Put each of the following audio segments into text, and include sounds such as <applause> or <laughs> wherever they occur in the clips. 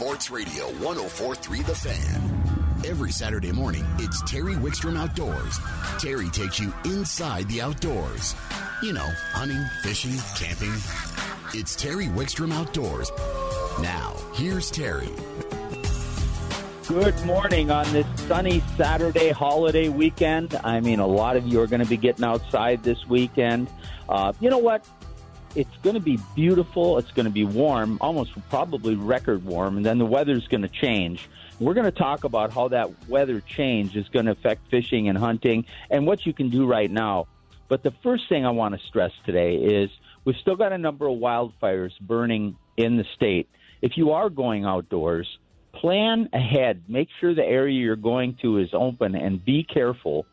Sports Radio 1043 The Fan. Every Saturday morning, it's Terry Wickstrom Outdoors. Terry takes you inside the outdoors. You know, hunting, fishing, camping. It's Terry Wickstrom Outdoors. Now, here's Terry. Good morning on this sunny Saturday holiday weekend. I mean, a lot of you are going to be getting outside this weekend. Uh, you know what? It's going to be beautiful. It's going to be warm, almost probably record warm, and then the weather's going to change. We're going to talk about how that weather change is going to affect fishing and hunting and what you can do right now. But the first thing I want to stress today is we've still got a number of wildfires burning in the state. If you are going outdoors, plan ahead. Make sure the area you're going to is open and be careful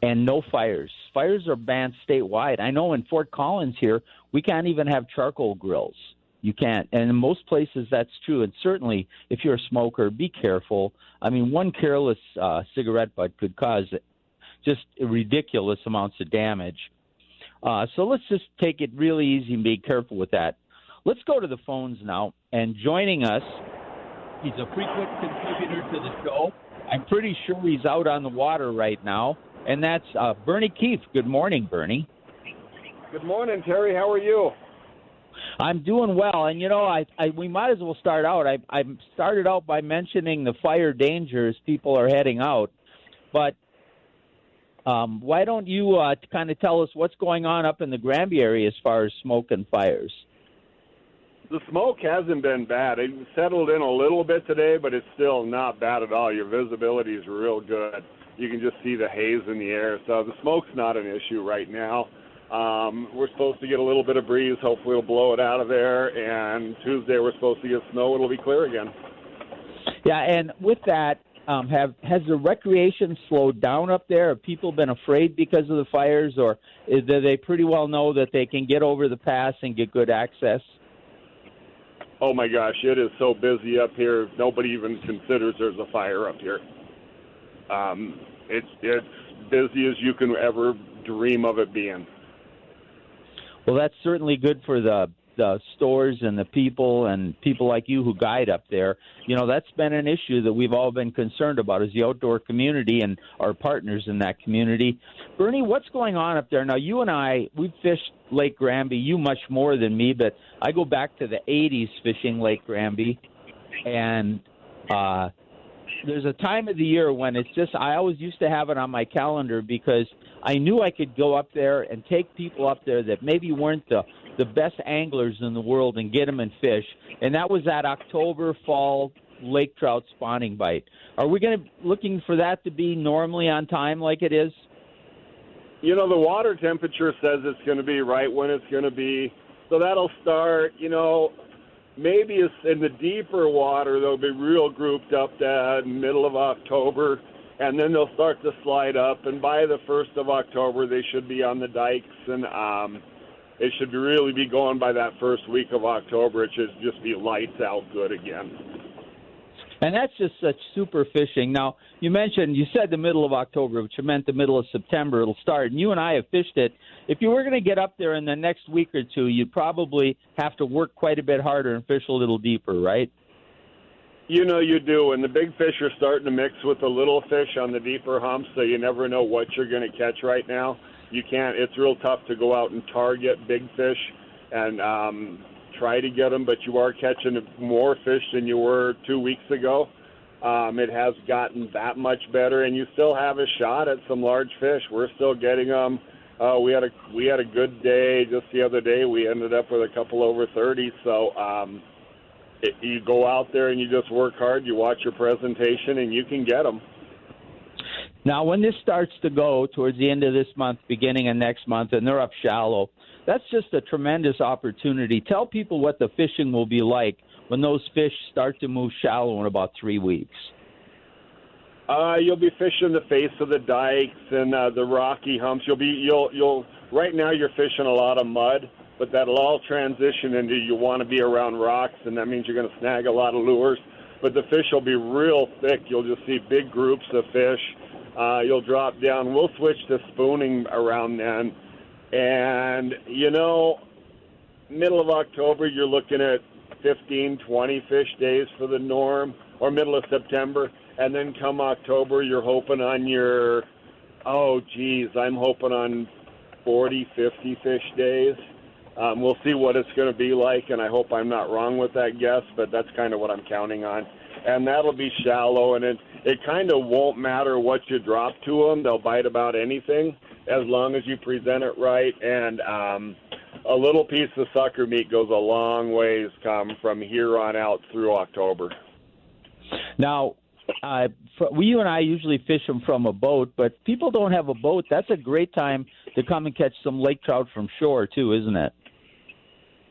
and no fires. Fires are banned statewide. I know in Fort Collins here, we can't even have charcoal grills. You can't. And in most places, that's true. And certainly, if you're a smoker, be careful. I mean, one careless uh, cigarette butt could cause just ridiculous amounts of damage. Uh, so let's just take it really easy and be careful with that. Let's go to the phones now. And joining us, he's a frequent contributor to the show. I'm pretty sure he's out on the water right now, and that's uh, Bernie Keefe. Good morning, Bernie. Good morning, Terry. How are you? I'm doing well, and you know, I, I we might as well start out. I I started out by mentioning the fire dangers people are heading out, but um, why don't you uh, kind of tell us what's going on up in the Granby area as far as smoke and fires? The smoke hasn't been bad. It settled in a little bit today, but it's still not bad at all. Your visibility is real good. You can just see the haze in the air. So the smoke's not an issue right now. Um, we're supposed to get a little bit of breeze. Hopefully, it'll blow it out of there. And Tuesday, we're supposed to get snow. It'll be clear again. Yeah, and with that, um, have has the recreation slowed down up there? Have people been afraid because of the fires, or is, do they pretty well know that they can get over the pass and get good access? Oh my gosh, it is so busy up here. Nobody even considers there's a fire up here. Um, it's it's busy as you can ever dream of it being. Well, that's certainly good for the the stores and the people and people like you who guide up there. You know, that's been an issue that we've all been concerned about is the outdoor community and our partners in that community. Bernie, what's going on up there? Now, you and I, we've fished Lake Granby, you much more than me, but I go back to the 80s fishing Lake Granby. And uh, there's a time of the year when it's just, I always used to have it on my calendar because I knew I could go up there and take people up there that maybe weren't the the best anglers in the world and get them and fish. And that was that October fall lake trout spawning bite. Are we going to looking for that to be normally on time like it is? You know, the water temperature says it's going to be right when it's going to be. So that'll start, you know, maybe it's in the deeper water, they'll be real grouped up that middle of October and then they'll start to slide up. And by the first of October, they should be on the dikes, and um, it should really be going by that first week of October. It should just be lights out good again. And that's just such super fishing. Now, you mentioned, you said the middle of October, which meant the middle of September it'll start. And you and I have fished it. If you were going to get up there in the next week or two, you'd probably have to work quite a bit harder and fish a little deeper, right? You know you do, and the big fish are starting to mix with the little fish on the deeper humps, so you never know what you're going to catch right now. You can't. It's real tough to go out and target big fish and um, try to get them, but you are catching more fish than you were two weeks ago. Um, it has gotten that much better, and you still have a shot at some large fish. We're still getting them. Uh, we had a we had a good day just the other day. We ended up with a couple over thirty. So um, it, you go out there and you just work hard. You watch your presentation, and you can get them. Now, when this starts to go towards the end of this month, beginning of next month, and they're up shallow, that's just a tremendous opportunity. Tell people what the fishing will be like when those fish start to move shallow in about three weeks. Uh, you'll be fishing the face of the dikes and uh, the rocky humps. You'll be you'll you'll right now you're fishing a lot of mud, but that'll all transition into you want to be around rocks, and that means you're going to snag a lot of lures. But the fish will be real thick. You'll just see big groups of fish. Uh, you'll drop down. We'll switch to spooning around then, and you know, middle of October, you're looking at 15, 20 fish days for the norm, or middle of September, and then come October, you're hoping on your, oh geez, I'm hoping on 40, 50 fish days. Um, we'll see what it's going to be like, and I hope I'm not wrong with that guess, but that's kind of what I'm counting on. And that'll be shallow, and it it kind of won't matter what you drop to them; they'll bite about anything as long as you present it right. And um, a little piece of sucker meat goes a long ways come from here on out through October. Now, uh, we you and I usually fish them from a boat, but people don't have a boat. That's a great time to come and catch some lake trout from shore too, isn't it?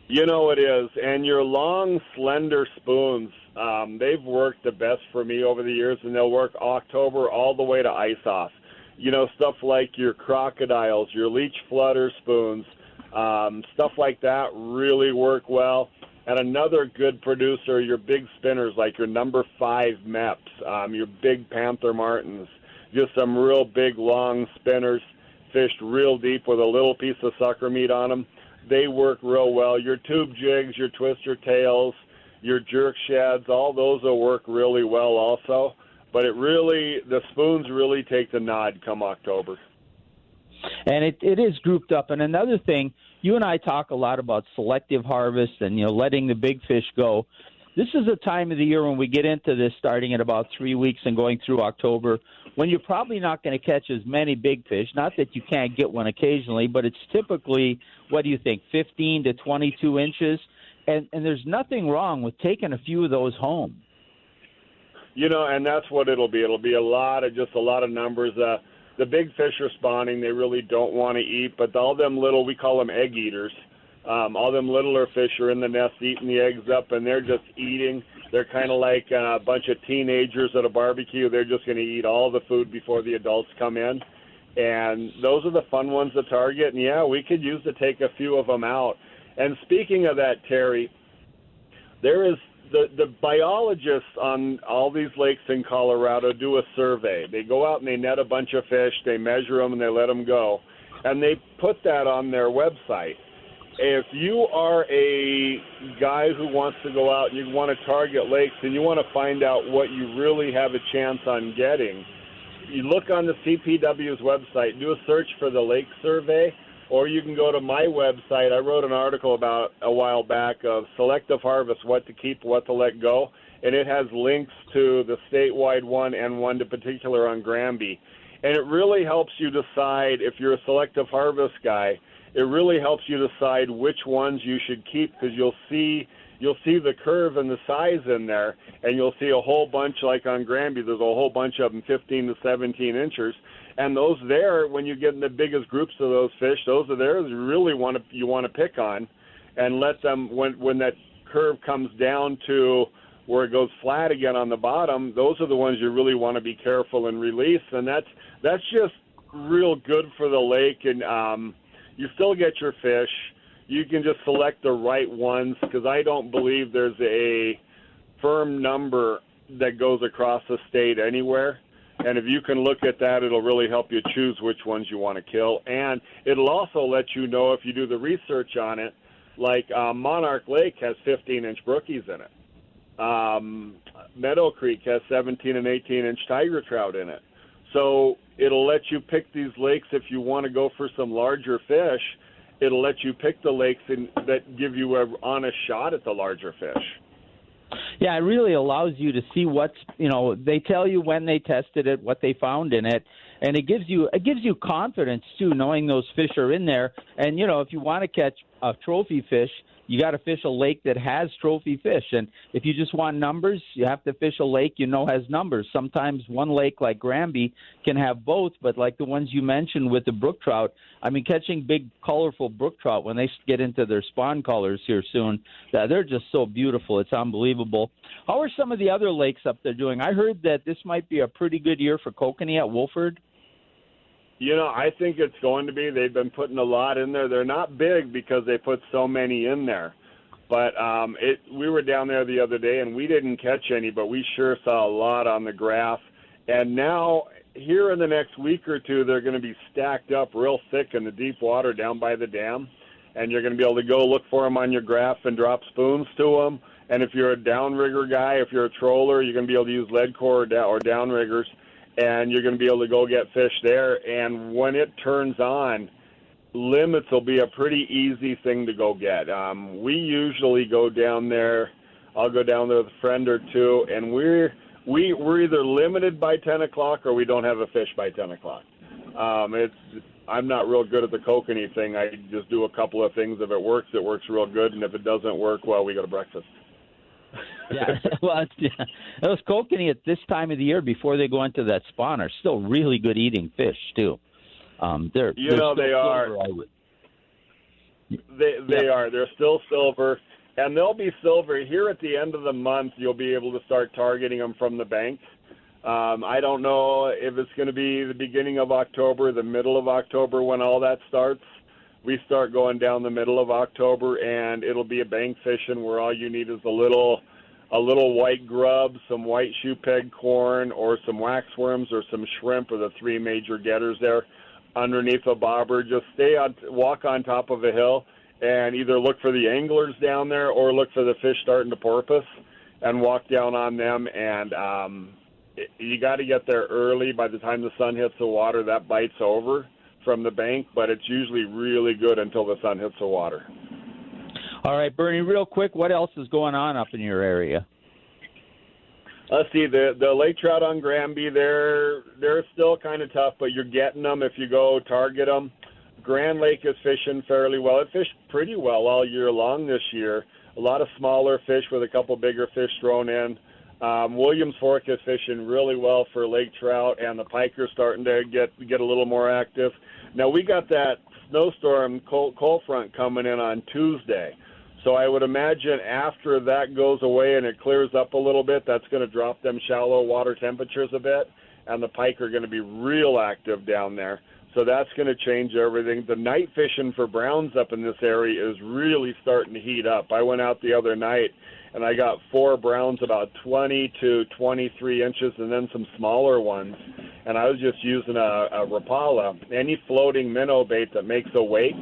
You know it is, and your long, slender spoons. Um, they've worked the best for me over the years, and they'll work October all the way to ice off. You know stuff like your Krocodiles, your leech flutter spoons, um, stuff like that really work well. And another good producer, your big spinners like your number five Mepps, um, your big Panther Martins, just some real big long spinners, fished real deep with a little piece of sucker meat on them they work real well. Your tube jigs, your twister tails, your jerk shads, all those will work really well also. But it really, the spoons really take the nod come October. And it, it is grouped up. And another thing, you and I talk a lot about selective harvest and you know letting the big fish go. This is a time of the year when we get into this, starting in about three weeks and going through October, when you're probably not going to catch as many big fish. Not that you can't get one occasionally, but it's typically what do you think, 15 to 22 inches, and and there's nothing wrong with taking a few of those home. You know, and that's what it'll be. It'll be a lot of just a lot of numbers. Uh, the big fish are spawning; they really don't want to eat, but all them little, we call them egg eaters. Um, all them littler fish are in the nest eating the eggs up, and they're just eating they're kind of like a bunch of teenagers at a barbecue. They're just going to eat all the food before the adults come in. And those are the fun ones to target. And yeah, we could use to take a few of them out. And speaking of that, Terry, there is the the biologists on all these lakes in Colorado do a survey. They go out and they net a bunch of fish, they measure them, and they let them go, and they put that on their website if you are a guy who wants to go out and you want to target lakes and you want to find out what you really have a chance on getting, you look on the CPW's website, do a search for the lake survey, or you can go to my website. I wrote an article about a while back of selective harvest, what to keep, what to let go, and it has links to the statewide one and one to particular on Granby. And it really helps you decide if you're a selective harvest guy – it really helps you decide which ones you should keep because you'll see you'll see the curve and the size in there, and you'll see a whole bunch like on Granby. There's a whole bunch of them, 15 to 17 inches, and those there when you get in the biggest groups of those fish, those are there you really want to you want to pick on, and let them when when that curve comes down to where it goes flat again on the bottom, those are the ones you really want to be careful and release, and that's that's just real good for the lake and um you still get your fish. You can just select the right ones because I don't believe there's a firm number that goes across the state anywhere. And if you can look at that, it'll really help you choose which ones you want to kill. And it'll also let you know if you do the research on it. Like uh, Monarch Lake has 15 inch brookies in it. Um, Meadow Creek has 17 and 18 inch tiger trout in it. So it'll let you pick these lakes if you want to go for some larger fish. It'll let you pick the lakes that give you a honest shot at the larger fish. Yeah, it really allows you to see what's you know. They tell you when they tested it, what they found in it, and it gives you it gives you confidence too, knowing those fish are in there. And you know, if you want to catch a trophy fish, you got to fish a lake that has trophy fish. And if you just want numbers, you have to fish a lake you know has numbers. Sometimes one lake like Granby can have both, but like the ones you mentioned with the brook trout, I mean, catching big, colorful brook trout when they get into their spawn colors here soon, they're just so beautiful. It's unbelievable. How are some of the other lakes up there doing? I heard that this might be a pretty good year for kokanee at Wolford. You know, I think it's going to be. They've been putting a lot in there. They're not big because they put so many in there. But um, it, we were down there the other day and we didn't catch any, but we sure saw a lot on the graph. And now, here in the next week or two, they're going to be stacked up real thick in the deep water down by the dam. And you're going to be able to go look for them on your graph and drop spoons to them. And if you're a downrigger guy, if you're a troller, you're going to be able to use lead core or, or downriggers, and you're going to be able to go get fish there. And when it turns on, limits will be a pretty easy thing to go get. Um, we usually go down there. I'll go down there with a friend or two, and we're we we're either limited by ten o'clock or we don't have a fish by ten o'clock. Um, it's I'm not real good at the kokanee thing. I just do a couple of things. If it works, it works real good, and if it doesn't work, well, we go to breakfast. Yeah, <laughs> well, yeah. those kokanee at this time of the year before they go into that spawn are still really good eating fish too. Um, they're you they're know they are. Silver, they they are. They're still silver, and they'll be silver here at the end of the month. You'll be able to start targeting them from the bank. Um, I don't know if it's going to be the beginning of October, the middle of October when all that starts. We start going down the middle of October, and it'll be a bank fishing where all you need is a little, a little white grub, some white shoe peg corn, or some waxworms, or some shrimp, are the three major getters there. Underneath a bobber, just stay on, walk on top of a hill, and either look for the anglers down there or look for the fish starting to porpoise, and walk down on them. And um, you got to get there early. By the time the sun hits the water, that bite's over from the bank, but it's usually really good until the sun hits the water. All right, Bernie, real quick, what else is going on up in your area? Let's see the the lake trout on Granby. They're they're still kind of tough, but you're getting them if you go target them. Grand Lake is fishing fairly well. It fished pretty well all year long this year. A lot of smaller fish with a couple bigger fish thrown in. Um, Williams Fork is fishing really well for lake trout, and the pike are starting to get get a little more active. Now we got that snowstorm cold, cold front coming in on Tuesday, so I would imagine after that goes away and it clears up a little bit, that's going to drop them shallow water temperatures a bit, and the pike are going to be real active down there. So that's going to change everything. The night fishing for browns up in this area is really starting to heat up. I went out the other night and I got four browns about 20 to 23 inches, and then some smaller ones. And I was just using a, a Rapala, any floating minnow bait that makes a wake,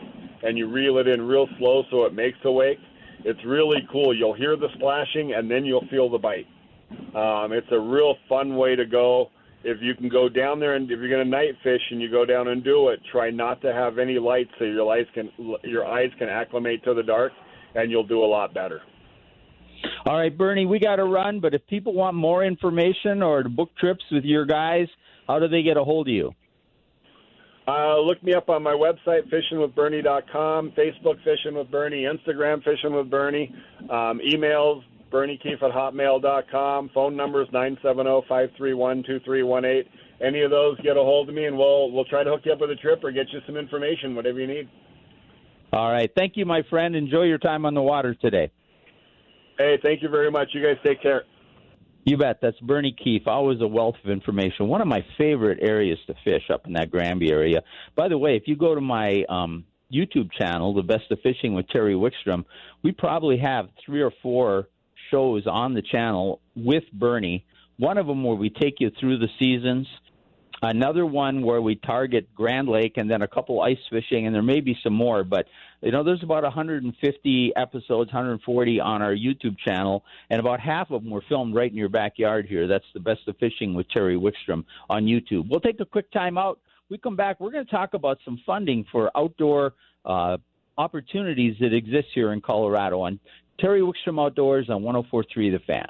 and you reel it in real slow so it makes a wake. It's really cool. You'll hear the splashing, and then you'll feel the bite. Um, it's a real fun way to go. If you can go down there and if you're going to night fish and you go down and do it, try not to have any lights so your lights can your eyes can acclimate to the dark, and you'll do a lot better. All right, Bernie, we got to run, but if people want more information or to book trips with your guys, how do they get a hold of you? Uh, look me up on my website, fishingwithbernie.com, Facebook Fishing with Bernie, Instagram Fishing with Bernie, um, emails, berniekeefe at hotmail.com, phone numbers 970-531-2318. Any of those, get a hold of me, and we'll we'll try to hook you up with a trip or get you some information, whatever you need. All right. Thank you, my friend. Enjoy your time on the water today. Hey, thank you very much. You guys take care. You bet. That's Bernie Keefe. Always a wealth of information. One of my favorite areas to fish up in that Granby area. By the way, if you go to my um, YouTube channel, The Best of Fishing with Terry Wickstrom, we probably have three or four shows on the channel with Bernie. One of them where we take you through the seasons – another one where we target Grand Lake and then a couple ice fishing, and there may be some more. But you know, there's about 150 episodes, 140 on our YouTube channel, and about half of them were filmed right in your backyard here. That's the best of fishing with Terry Wickstrom on YouTube. We'll take a quick time out. We come back. We're going to talk about some funding for outdoor uh, opportunities that exist here in Colorado on Terry Wickstrom Outdoors on 104.3 The Fan.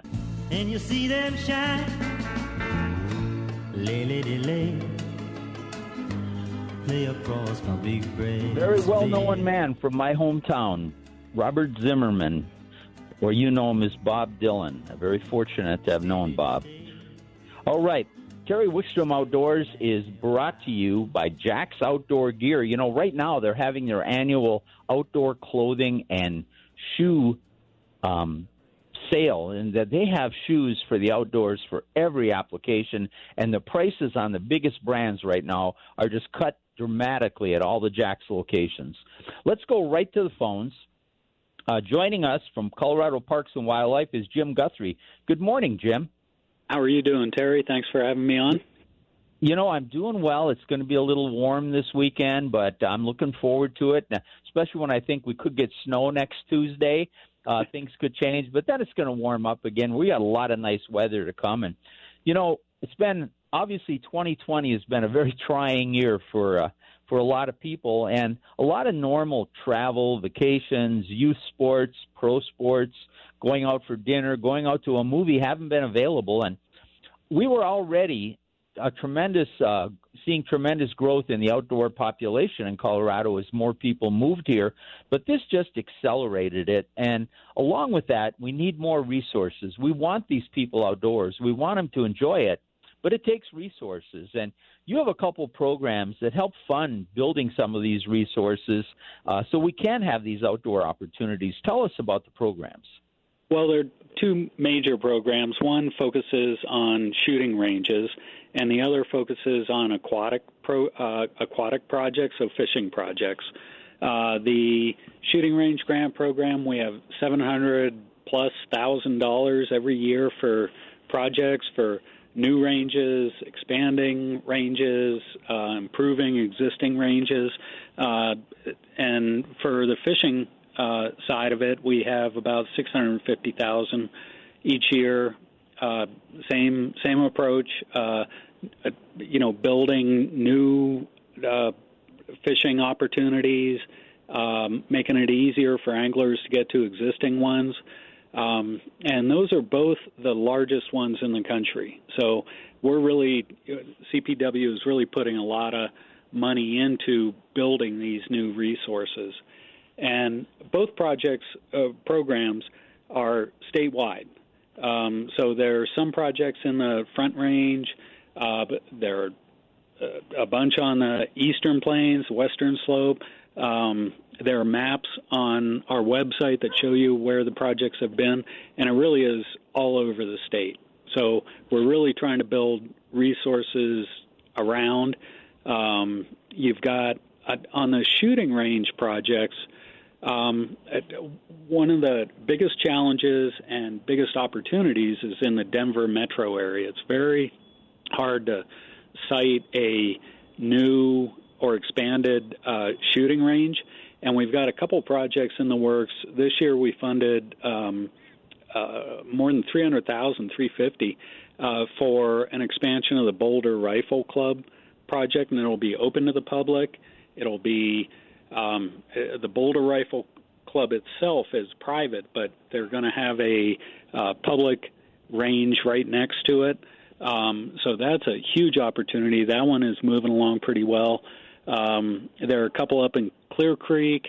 And you see them shine Lay, lady, lay. Across my big brain. Very well known man from my hometown, Robert Zimmerman, or you know him as Bob Dylan. Very fortunate to have known Bob. All right. Terry Wickstrom Outdoors is brought to you by Jack's Outdoor Gear. You know, right now they're having their annual outdoor clothing and shoe um, sale and that they have shoes for the outdoors for every application and the prices on the biggest brands right now are just cut dramatically at all the Jack's locations. Let's go right to the phones. Uh, joining us from Colorado Parks and Wildlife is Jim Guthrie. Good morning, Jim. How are you doing, Terry? Thanks for having me on. You know, I'm doing well. It's going to be a little warm this weekend, but I'm looking forward to it, especially when I think we could get snow next Tuesday. Uh, things could change, but then it's going to warm up again. We got a lot of nice weather to come, and you know, it's been obviously 2020 has been a very trying year for uh, for a lot of people, and a lot of normal travel, vacations, youth sports, pro sports, going out for dinner, going out to a movie haven't been available, and we were already a tremendous uh, seeing tremendous growth in the outdoor population in Colorado as more people moved here, but this just accelerated it. And along with that, we need more resources. We want these people outdoors. We want them to enjoy it, but it takes resources. And you have a couple programs that help fund building some of these resources uh, so we can have these outdoor opportunities. Tell us about the programs. Well, there are two major programs. One focuses on shooting ranges, and the other focuses on aquatic pro, uh, aquatic projects, so fishing projects. Uh, the shooting range grant program, we have 700 plus thousand dollars every year for projects for new ranges, expanding ranges, uh, improving existing ranges, uh, and for the fishing uh, side of it, we have about 650,000 each year. Uh, same same approach. Uh, you know, building new uh, fishing opportunities, um, making it easier for anglers to get to existing ones. Um, and those are both the largest ones in the country. So we're really, CPW is really putting a lot of money into building these new resources. And both projects, uh, programs are statewide. Um, so there are some projects in the Front Range, uh, there are uh, a bunch on the Eastern Plains, Western Slope. Um, there are maps on our website that show you where the projects have been, and it really is all over the state. So we're really trying to build resources around. Um, you've got uh, on the shooting range projects. Um, one of the biggest challenges and biggest opportunities is in the Denver metro area. It's very hard to site a new or expanded uh, shooting range, and we've got a couple projects in the works. This year, we funded um, uh, more than 300,000, 350, uh, for an expansion of the Boulder Rifle Club project, and it'll be open to the public. It'll be um, the Boulder Rifle Club itself is private, but they're going to have a uh, public range right next to it. Um, so that's a huge opportunity. That one is moving along pretty well. Um, there are a couple up in Clear Creek.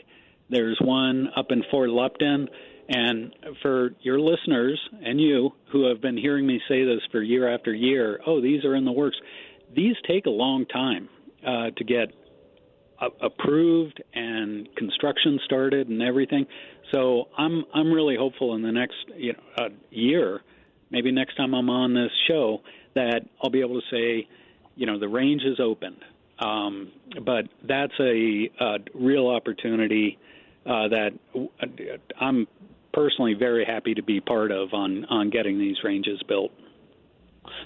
There's one up in Fort Lupton. And for your listeners and you who have been hearing me say this for year after year, oh, these are in the works. These take a long time uh, to get approved and construction started and everything. So I'm I'm really hopeful in the next you know uh, year, maybe next time I'm on this show, that I'll be able to say, you know, the range is opened. Um, but that's a, a real opportunity uh, that I'm personally very happy to be part of on on getting these ranges built.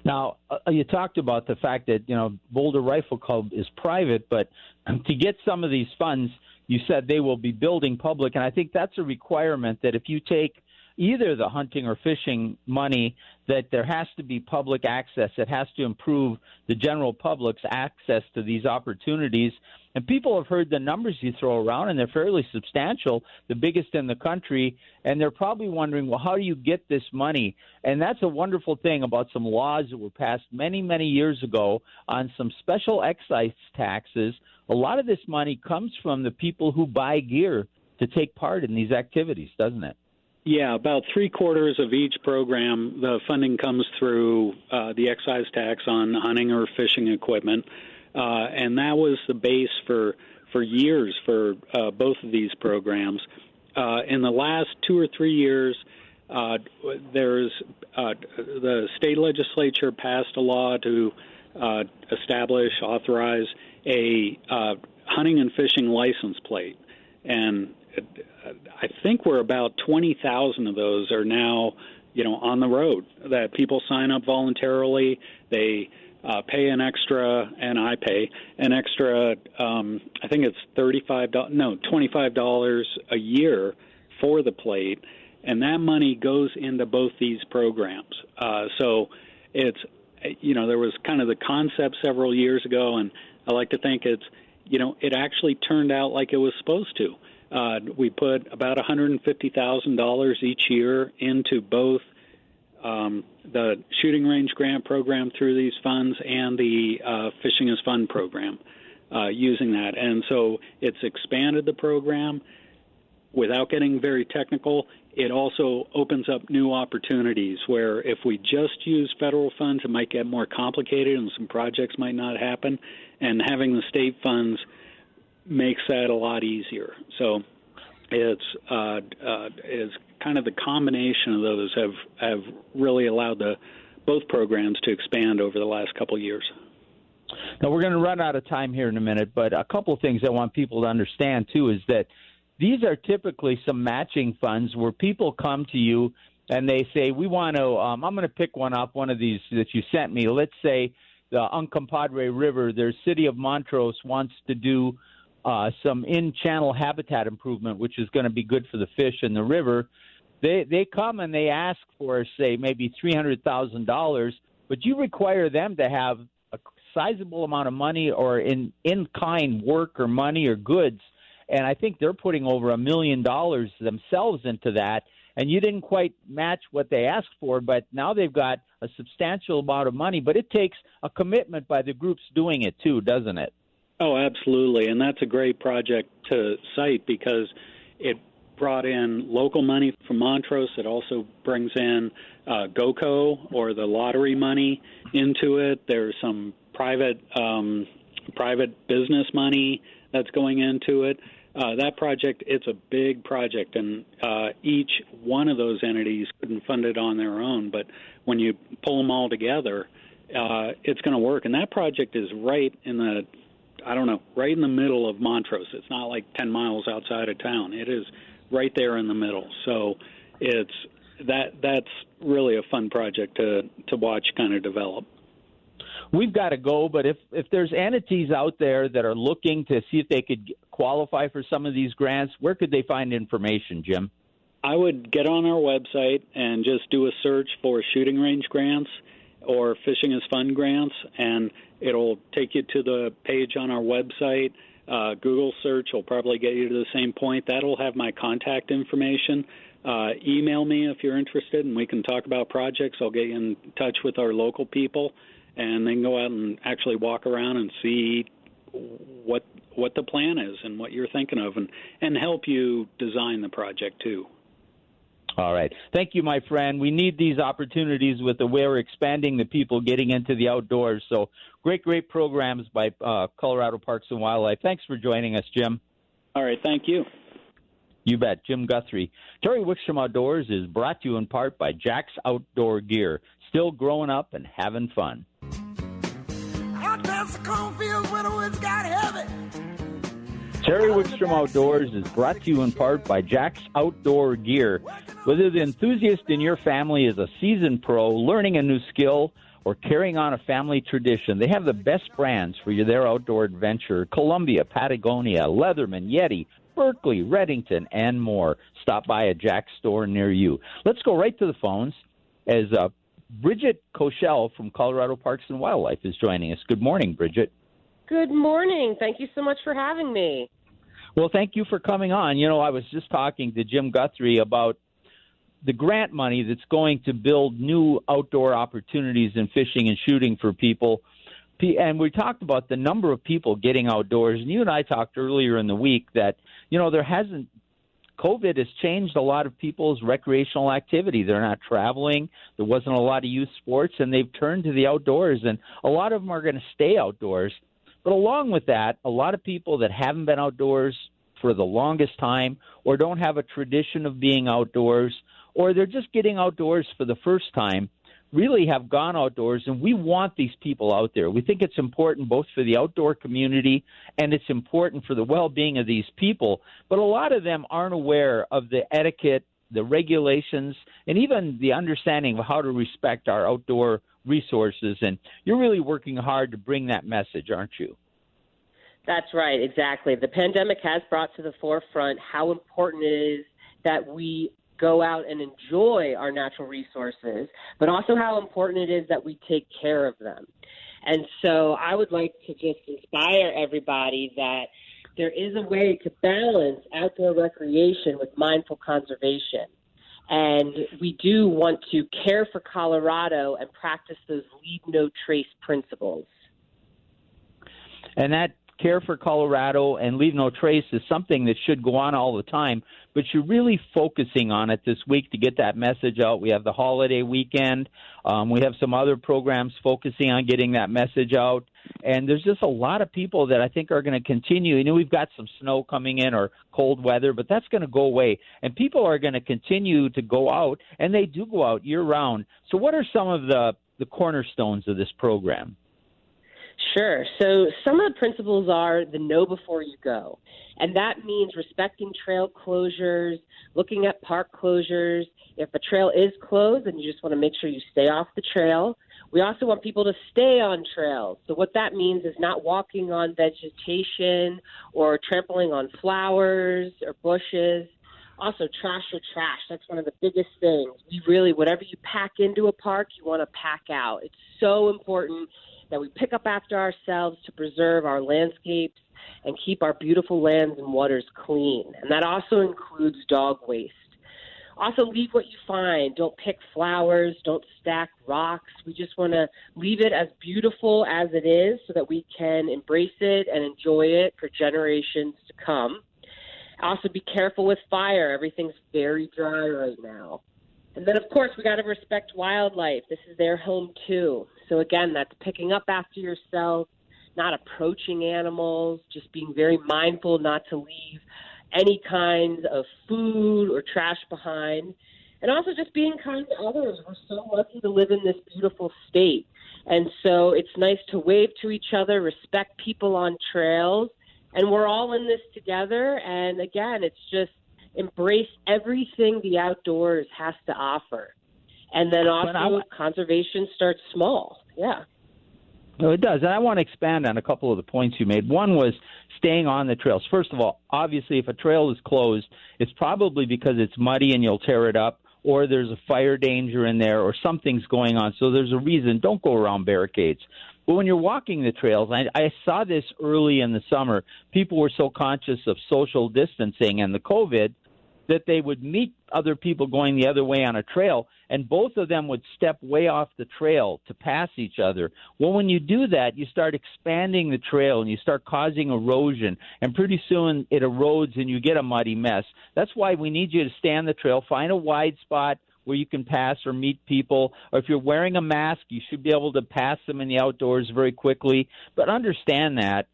Now, uh, you talked about the fact that you know Boulder Rifle Club is private, but <clears throat> to get some of these funds, you said they will be building public, and I think that's a requirement that if you take either the hunting or fishing money that there has to be public access. It has to improve the general public's access to these opportunities. And people have heard the numbers you throw around, and they're fairly substantial, the biggest in the country. And they're probably wondering, well, how do you get this money? And that's a wonderful thing about some laws that were passed many, many years ago on some special excise taxes. A lot of this money comes from the people who buy gear to take part in these activities, doesn't it? Yeah, about three quarters of each program, the funding comes through uh, the excise tax on hunting or fishing equipment, uh, and that was the base for for years for uh, both of these programs. Uh, in the last two or three years, uh, there's uh, the state legislature passed a law to establish, authorize a hunting and fishing license plate, and I think we're about 20,000 of those are now, you know, on the road that people sign up voluntarily. They uh, pay an extra, and I pay an extra. Um, I think it's thirty-five dollars, no, twenty-five dollars a year for the plate, and that money goes into both these programs. Uh, so it's you know there was kind of the concept several years ago, and I like to think it's you know it actually turned out like it was supposed to. Uh, we put about $150,000 each year into both um, the shooting range grant program through these funds and the uh, fishing is fun program uh, using that. And so it's expanded the program without getting very technical. It also opens up new opportunities where if we just use federal funds, it might get more complicated and some projects might not happen. And having the state funds makes that a lot easier. So it's uh, uh, is kind of the combination of those have have really allowed the both programs to expand over the last couple of years. Now we're going to run out of time here in a minute, but a couple of things I want people to understand too is that these are typically some matching funds where people come to you and they say, "We want to." Um, I'm going to pick one up, one of these that you sent me. Let's say the Uncompahgre River. Their city of Montrose wants to do uh, some in-channel habitat improvement, which is going to be good for the fish in the river. They they come and they ask for say maybe three hundred thousand dollars, but you require them to have a sizable amount of money or in in kind work or money or goods, and I think they're putting over a million dollars themselves into that. And you didn't quite match what they asked for, but now they've got a substantial amount of money. But it takes a commitment by the groups doing it too, doesn't it? Oh, absolutely. And that's a great project to cite because it brought in local money from Montrose. It also brings in uh, GOCO or the lottery money into it. There's some private um, private business money that's going into it. Uh, that project, it's a big project, and uh, each one of those entities couldn't fund it on their own. But when you pull them all together, uh, it's going to work. And that project is right in the I don't know, right in the middle of Montrose. It's not like 10 miles outside of town. It is right there in the middle. So it's that that's really a fun project to to watch kind of develop. We've got to go, but if if there's entities out there that are looking to see if they could qualify for some of these grants, where could they find information, Jim? I would get on our website and just do a search for shooting range grants or fishing is fun grants, and it'll take you to the page on our website. Uh, Google search will probably get you to the same point. That'll have my contact information. Uh, email me if you're interested, and we can talk about projects. I'll get you in touch with our local people, and then go out and actually walk around and see what what the plan is and what you're thinking of, and and help you design the project too. All right. Thank you, my friend. We need these opportunities with the way we're expanding the people getting into the outdoors. So great, great programs by uh, Colorado Parks and Wildlife. Thanks for joining us, Jim. All right. Thank you. You bet. Jim Guthrie. Terry Wickstrom Outdoors is brought to you in part by Jack's Outdoor Gear. Still growing up and having fun. Out the cornfields where the woods got heavy. Terry Wickstrom Outdoors is brought to you in part by Jack's Outdoor Gear. Whether the enthusiast in your family is a seasoned pro, learning a new skill, or carrying on a family tradition, they have the best brands for your their outdoor adventure. Columbia, Patagonia, Leatherman, Yeti, Berkley, Redington, and more. Stop by a Jack's store near you. Let's go right to the phones as uh, Bridget Kochel from Colorado Parks and Wildlife is joining us. Good morning, Bridget. Good morning. Thank you so much for having me. Well, thank you for coming on. You know, I was just talking to Jim Guthrie about the grant money that's going to build new outdoor opportunities in fishing and shooting for people. And we talked about the number of people getting outdoors. And you and I talked earlier in the week that, you know, there hasn't, COVID has changed a lot of people's recreational activity. They're not traveling. There wasn't a lot of youth sports, and they've turned to the outdoors. And a lot of them are going to stay outdoors. But along with that, a lot of people that haven't been outdoors for the longest time or don't have a tradition of being outdoors or they're just getting outdoors for the first time really have gone outdoors and we want these people out there. We think it's important both for the outdoor community and it's important for the well-being of these people, but a lot of them aren't aware of the etiquette, the regulations, and even the understanding of how to respect our outdoor resources. And you're really working hard to bring that message, aren't you? That's right, exactly. The pandemic has brought to the forefront how important it is that we go out and enjoy our natural resources, but also how important it is that we take care of them. And so I would like to just inspire everybody that there is a way to balance outdoor recreation with mindful conservation. And we do want to care for Colorado and practice those leave no trace principles. And that care for Colorado and leave no trace is something that should go on all the time, but you're really focusing on it this week to get that message out. We have the holiday weekend. Um, we have some other programs focusing on getting that message out. And there's just a lot of people that I think are going to continue. You know, we've got some snow coming in or cold weather, but that's going to go away. And people are going to continue to go out, and they do go out year round. So, what are some of the, the cornerstones of this program? Sure. So some of the principles are the know before you go. And that means respecting trail closures, looking at park closures. If a trail is closed, then you just want to make sure you stay off the trail. We also want people to stay on trails. So what that means is not walking on vegetation or trampling on flowers or bushes. Also, trash or trash. That's one of the biggest things. We really, whatever you pack into a park, you want to pack out. It's so important that we pick up after ourselves to preserve our landscapes and keep our beautiful lands and waters clean. And that also includes dog waste. Also, leave what you find. Don't pick flowers. Don't stack rocks. We just want to leave it as beautiful as it is so that we can embrace it and enjoy it for generations to come. Also, be careful with fire. Everything's very dry right now. And then, of course, we got to respect wildlife. This is their home, too. So, again, that's picking up after yourself, not approaching animals, just being very mindful not to leave any kind of food or trash behind. And also just being kind to others. We're so lucky to live in this beautiful state. And so it's nice to wave to each other, respect people on trails, and we're all in this together. And again, it's just embrace everything the outdoors has to offer. And then also, conservation starts small. Yeah. No, it does. And I want to expand on a couple of the points you made. One was staying on the trails. First of all, obviously, if a trail is closed, it's probably because it's muddy and you'll tear it up, or there's a fire danger in there, or something's going on. So there's a reason. Don't go around barricades. But when you're walking the trails, I, I saw this early in the summer. People were so conscious of social distancing and the COVID that they would meet other people going the other way on a trail, and both of them would step way off the trail to pass each other. Well, when you do that, you start expanding the trail and you start causing erosion, and pretty soon it erodes and you get a muddy mess. That's why we need you to stay on the trail, find a wide spot where you can pass or meet people. Or if you're wearing a mask, you should be able to pass them in the outdoors very quickly. But understand that.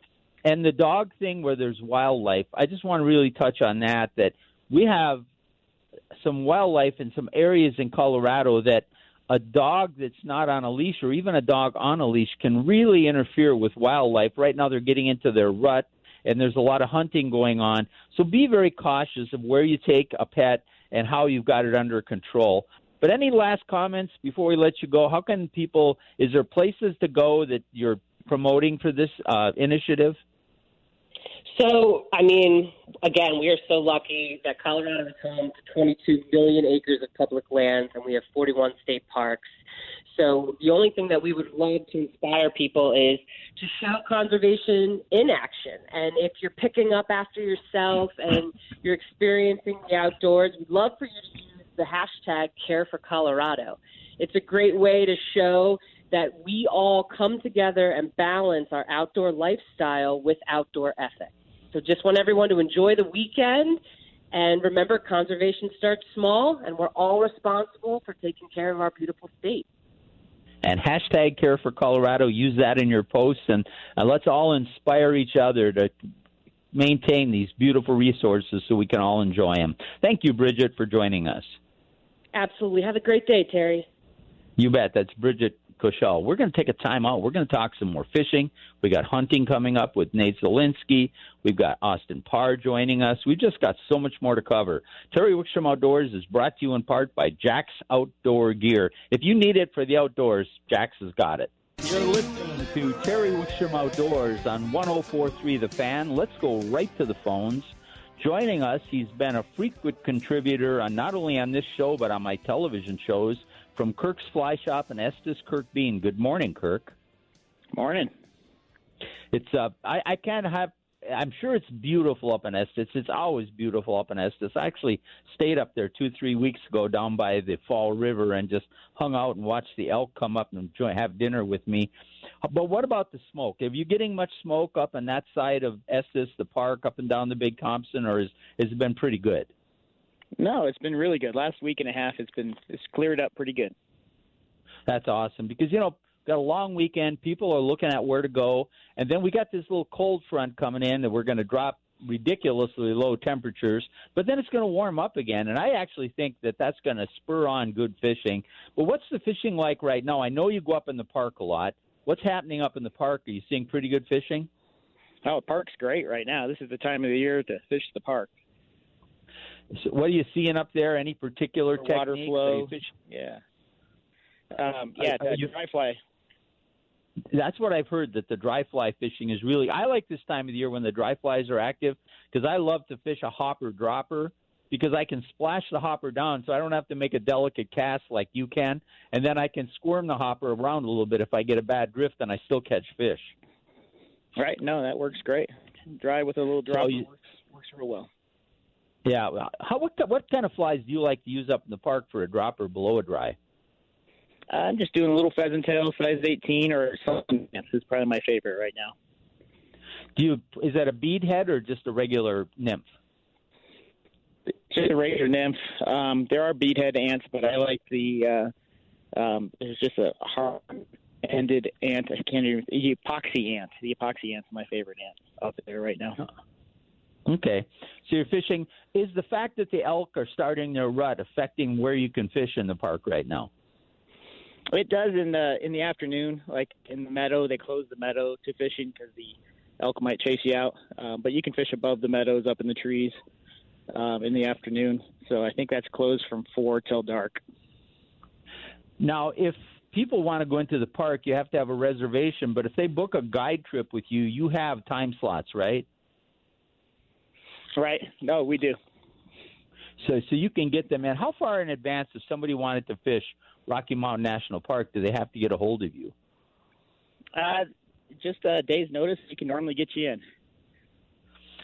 And the dog thing where there's wildlife, I just want to really touch on that. That we have some wildlife in some areas in Colorado that a dog that's not on a leash or even a dog on a leash can really interfere with wildlife. Right now, they're getting into their rut, and there's a lot of hunting going on. So be very cautious of where you take a pet and how you've got it under control. But any last comments before we let you go? How can people? Is there places to go that you're promoting for this uh, initiative? So, I mean, again, we are so lucky that Colorado is home to 22 million acres of public lands, and we have 41 state parks. So, the only thing that we would love to inspire people is to show conservation in action. And if you're picking up after yourself and you're experiencing the outdoors, we'd love for you to use the hashtag Care for Colorado. It's a great way to show that we all come together and balance our outdoor lifestyle with outdoor ethics. So just want everyone to enjoy the weekend. And remember, conservation starts small, and we're all responsible for taking care of our beautiful state. And hashtag care for Colorado, use that in your posts, and uh, let's all inspire each other to maintain these beautiful resources so we can all enjoy them. Thank you, Bridget, for joining us. Absolutely. Have a great day, Terry. You bet. That's Bridget Kochel. We're going to take a time out. We're going to talk some more fishing. We got hunting coming up with Nate Zelinsky. We've got Austin Parr joining us. We've just got so much more to cover. Terry Wickstrom Outdoors is brought to you in part by Jack's Outdoor Gear. If you need it for the outdoors, Jack's has got it. You're listening to Terry Wickstrom Outdoors on 1043 The Fan. Let's go right to the phones. joining us. He's been a frequent contributor on not only on this show but on my television shows from Kirk's Fly Shop in Estes, Kirk Bean. Good morning, Kirk. Morning. It's uh, I, I can't have. I'm sure it's beautiful up in Estes. It's always beautiful up in Estes. I actually stayed up there two, three weeks ago down by the Fall River and just hung out and watched the elk come up and enjoy, have dinner with me. But what about the smoke? Are you getting much smoke up on that side of Estes, the park, up and down the Big Thompson, or is has it been pretty good? No, it's been really good. Last week and a half, it's been it's cleared up pretty good. That's awesome because you know got a long weekend. People are looking at where to go, and then we got this little cold front coming in that we're going to drop ridiculously low temperatures, but then it's going to warm up again. And I actually think that that's going to spur on good fishing. But what's the fishing like right now? I know you go up in the park a lot. What's happening up in the park? Are you seeing pretty good fishing? Oh, the park's great right now. This is the time of the year to fish the park. So what are you seeing up there? Any particular For water flow. Fish- Yeah. Um, yeah, the you- dry fly. That's what I've heard that the dry fly fishing is really. I like this time of the year when the dry flies are active because I love to fish a hopper dropper because I can splash the hopper down so I don't have to make a delicate cast like you can, and then I can squirm the hopper around a little bit if I get a bad drift and I still catch fish. Right. No, that works great. Dry with a little drop you- works works real well. Yeah. How what what kind of flies do you like to use up in the park for a drop or below a dry? I'm just doing a little pheasant tail, size 18 or something. This is probably my favorite right now. Do you is that a bead head or just a regular nymph? Just a regular nymph. Um, there are beadhead ants, but I like the. Uh, um, there's just a hard-ended ant. I can't even. The epoxy ant. The epoxy ant's my favorite ant out there right now. Okay. So you're fishing. Is the fact that the elk are starting their rut affecting where you can fish in the park right now? It does in the in the afternoon, like in the meadow. They close the meadow to fishing because the elk might chase you out. Um, but you can fish above the meadows, up in the trees, um, in the afternoon. So I think that's closed from four till dark. Now, if people want to go into the park, you have to have a reservation. But if they book a guide trip with you, you have time slots, right? Right? No, we do. So, so you can get them in. How far in advance, if somebody wanted to fish Rocky Mountain National Park, do they have to get a hold of you? Uh, just a day's notice, you can normally get you in.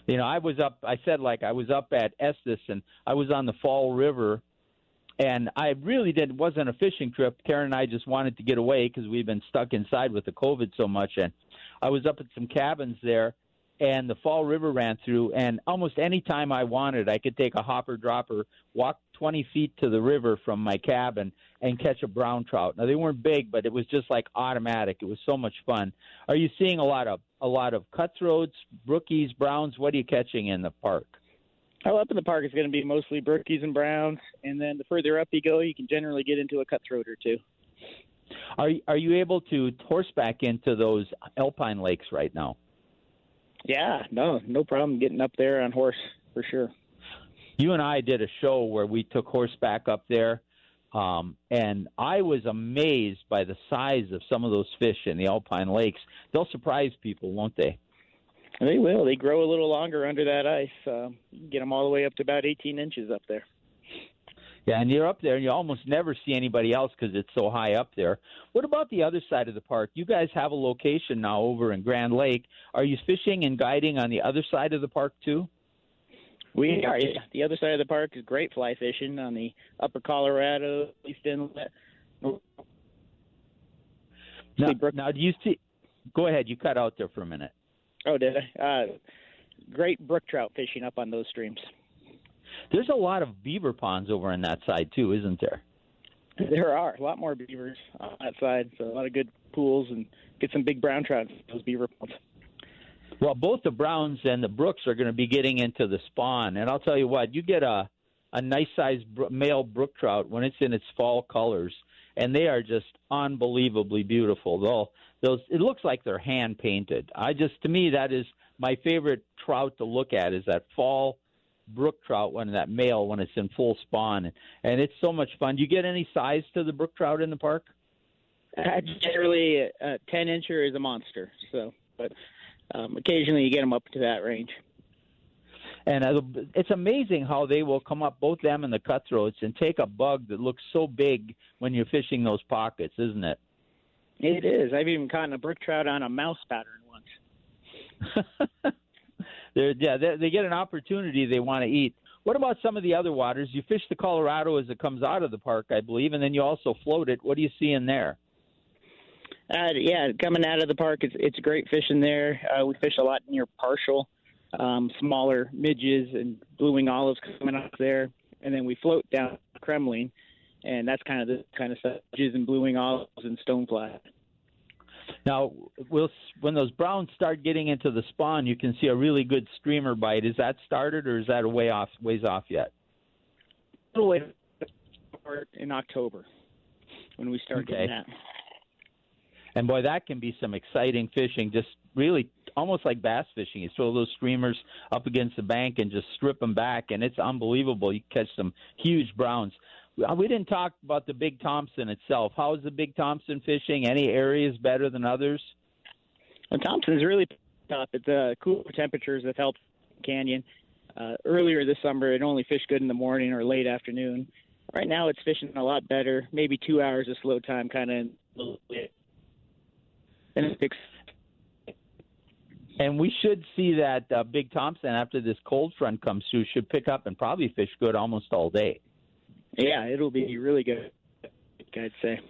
You know, I was up. I said like I was up at Estes, and I was on the Fall River, and I really did it wasn't a fishing trip. Karen and I just wanted to get away because we've been stuck inside with the COVID so much, and I was up at some cabins there, and the Fall River ran through, and almost any time I wanted, I could take a hopper dropper, walk 20 feet to the river from my cabin, and catch a brown trout. Now they weren't big, but it was just like automatic. It was so much fun. Are you seeing a lot of a lot of cutthroats, brookies, browns? What are you catching in the park? Oh, up in the park is going to be mostly brookies and browns, and then the further up you go, you can generally get into a cutthroat or two. Are are you able to horseback into those alpine lakes right now? Yeah, no, no problem getting up there on horse for sure. You and I did a show where we took horseback up there, um, and I was amazed by the size of some of those fish in the alpine lakes. They'll surprise people, won't they? They will. They grow a little longer under that ice. Um, can get them all the way up to about 18 inches up there. Yeah, and you're up there, and you almost never see anybody else because it's so high up there. What about the other side of the park? You guys have a location now over in Grand Lake. Are you fishing and guiding on the other side of the park too? We are. Yeah. The other side of the park is great fly fishing on the Upper Colorado, East Inlet. Now, Brook- now, do you see? Go ahead. You cut out there for a minute. Oh, did I? Uh, great brook trout fishing up on those streams. There's a lot of beaver ponds over on that side too, isn't there? There are a lot more beavers on that side, so a lot of good pools and get some big brown trout in those beaver ponds. Well, both the Browns and the Brooks are going to be getting into the spawn, and I'll tell you what, you get a a nice sized male brook trout when it's in its fall colors, and they are just unbelievably beautiful. They'll those it looks like they're hand painted. I just to me that is my favorite trout to look at is that fall brook trout when that male when it's in full spawn, and it's so much fun. Do you get any size to the brook trout in the park? Uh, generally, a ten incher is a monster. So, but um, occasionally you get them up to that range. And uh, it's amazing how they will come up, both them and the cutthroats, and take a bug that looks so big when you're fishing those pockets, isn't it? It is. I've even caught a brook trout on a mouse pattern once. <laughs> They're, yeah, they, they get an opportunity they want to eat. What about some of the other waters? You fish the Colorado as it comes out of the park, I believe, and then you also float it. What do you see in there? Uh, yeah, coming out of the park, it's it's great fishing there. Uh, we fish a lot near Parshall, um, smaller midges and blue wing olives coming up there, and then we float down Kremling, and that's kind of the kind of stuff, midges and blue wing olives and stonefly. Now, we'll, when those browns start getting into the spawn, you can see a really good streamer bite. Is that started, or is that a way off, ways off yet? A little way in October when we start Okay. that. And boy, that can be some exciting fishing. Just really almost like bass fishing. You throw those streamers up against the bank and just strip them back, and it's unbelievable. You catch some huge browns. Uh, We didn't talk about the Big Thompson itself. How is the Big Thompson fishing? Any areas better than others? Well, Thompson's really tough. It's uh, cooler temperatures have helped Canyon. Uh, earlier this summer, it only fished good in the morning or late afternoon. Right now, it's fishing a lot better. Maybe two hours of slow time, kind of. And it picks. And we should see that uh, Big Thompson after this cold front comes through should pick up and probably fish good almost all day. Yeah, it'll be really good. I'd say.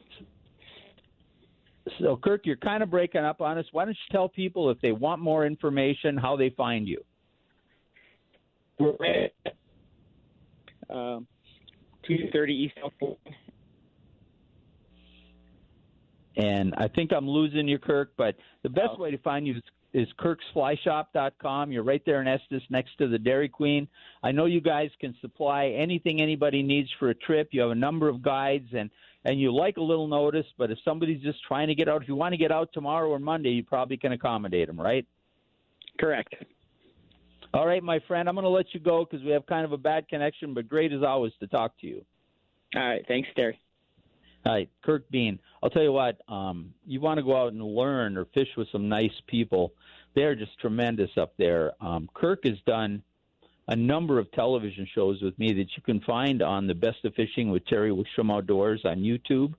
So, Kirk, you're kind of breaking up on us. Why don't you tell people if they want more information, how they find you? We're Um, two thirty East. And I think I'm losing you, Kirk, but the best Oh. way to find you is, is kirksflyshop.com. You're right there in Estes next to the Dairy Queen. I know you guys can supply anything anybody needs for a trip. You have a number of guides and, and you like a little notice, but if somebody's just trying to get out, if you want to get out tomorrow or Monday, you probably can accommodate them, right? Correct. All right, my friend, I'm going to let you go because we have kind of a bad connection, but great as always to talk to you. All right. Thanks, Terry. Right, Kirk Bean. I'll tell you what. Um, you want to go out and learn or fish with some nice people. They're just tremendous up there. Um, Kirk has done a number of television shows with me that you can find on the Best of Fishing with Terry Wickstrom Outdoors on YouTube.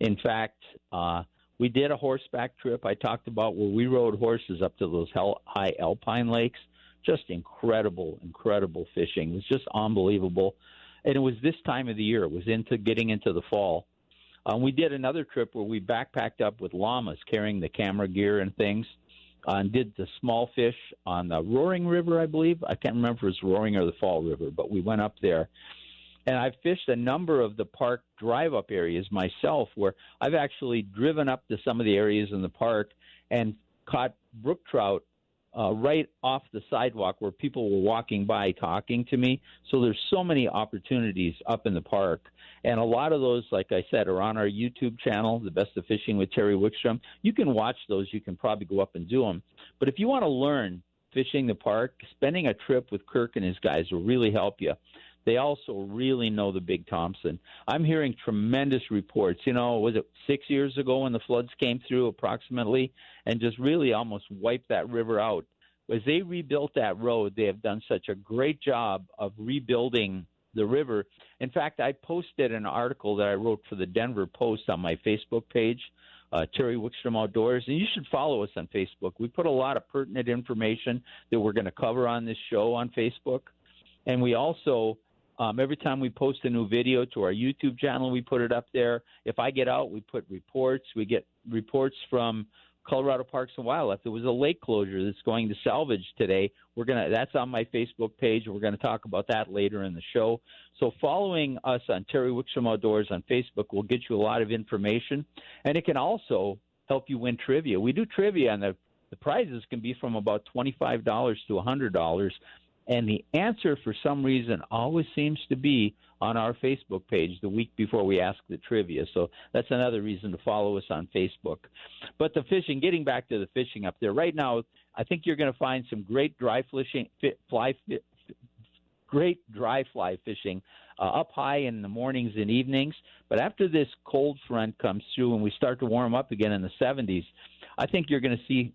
In fact, uh, we did a horseback trip I talked about where we rode horses up to those high alpine lakes. Just incredible, incredible fishing. It was just unbelievable. And it was this time of the year. It was into getting into the fall. Um, we did another trip where we backpacked up with llamas carrying the camera gear and things uh, and did the small fish on the Roaring River, I believe. I can't remember if it was Roaring or the Fall River, but we went up there. And I've fished a number of the park drive up areas myself where I've actually driven up to some of the areas in the park and caught brook trout uh, right off the sidewalk where people were walking by talking to me. So there's so many opportunities up in the park. And a lot of those, like I said, are on our YouTube channel, The Best of Fishing with Terry Wickstrom. You can watch those. You can probably go up and do them. But if you want to learn fishing the park, spending a trip with Kirk and his guys will really help you. They also really know the Big Thompson. I'm hearing tremendous reports. You know, was it six years ago when the floods came through, approximately, and just really almost wiped that river out? As they rebuilt that road, they have done such a great job of rebuilding the river. In fact, I posted an article that I wrote for the Denver Post on my Facebook page, uh, Terry Wickstrom Outdoors, and you should follow us on Facebook. We put a lot of pertinent information that we're going to cover on this show on Facebook, and we also. Um, every time we post a new video to our YouTube channel, we put it up there. If I get out, we put reports. We get reports from Colorado Parks and Wildlife. There was a lake closure that's going to salvage today. We're gonna that's on my Facebook page. We're gonna talk about that later in the show. So following us on Terry Wickstrom Outdoors on Facebook will get you a lot of information, and it can also help you win trivia. We do trivia, and the the prizes can be from about twenty five dollars to a hundred dollars. And the answer, for some reason, always seems to be on our Facebook page the week before we ask the trivia. So that's another reason to follow us on Facebook. But the fishing, getting back to the fishing up there, right now, I think you're going to find some great dry fishing, fly, great dry fly fishing uh, up high in the mornings and evenings. But after this cold front comes through and we start to warm up again in the 70s, I think you're going to see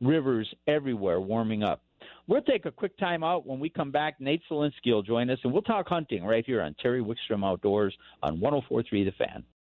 rivers everywhere warming up. We'll take a quick time out. When we come back, Nate Zelinsky will join us, and we'll talk hunting right here on Terry Wickstrom Outdoors on 104.3 The Fan.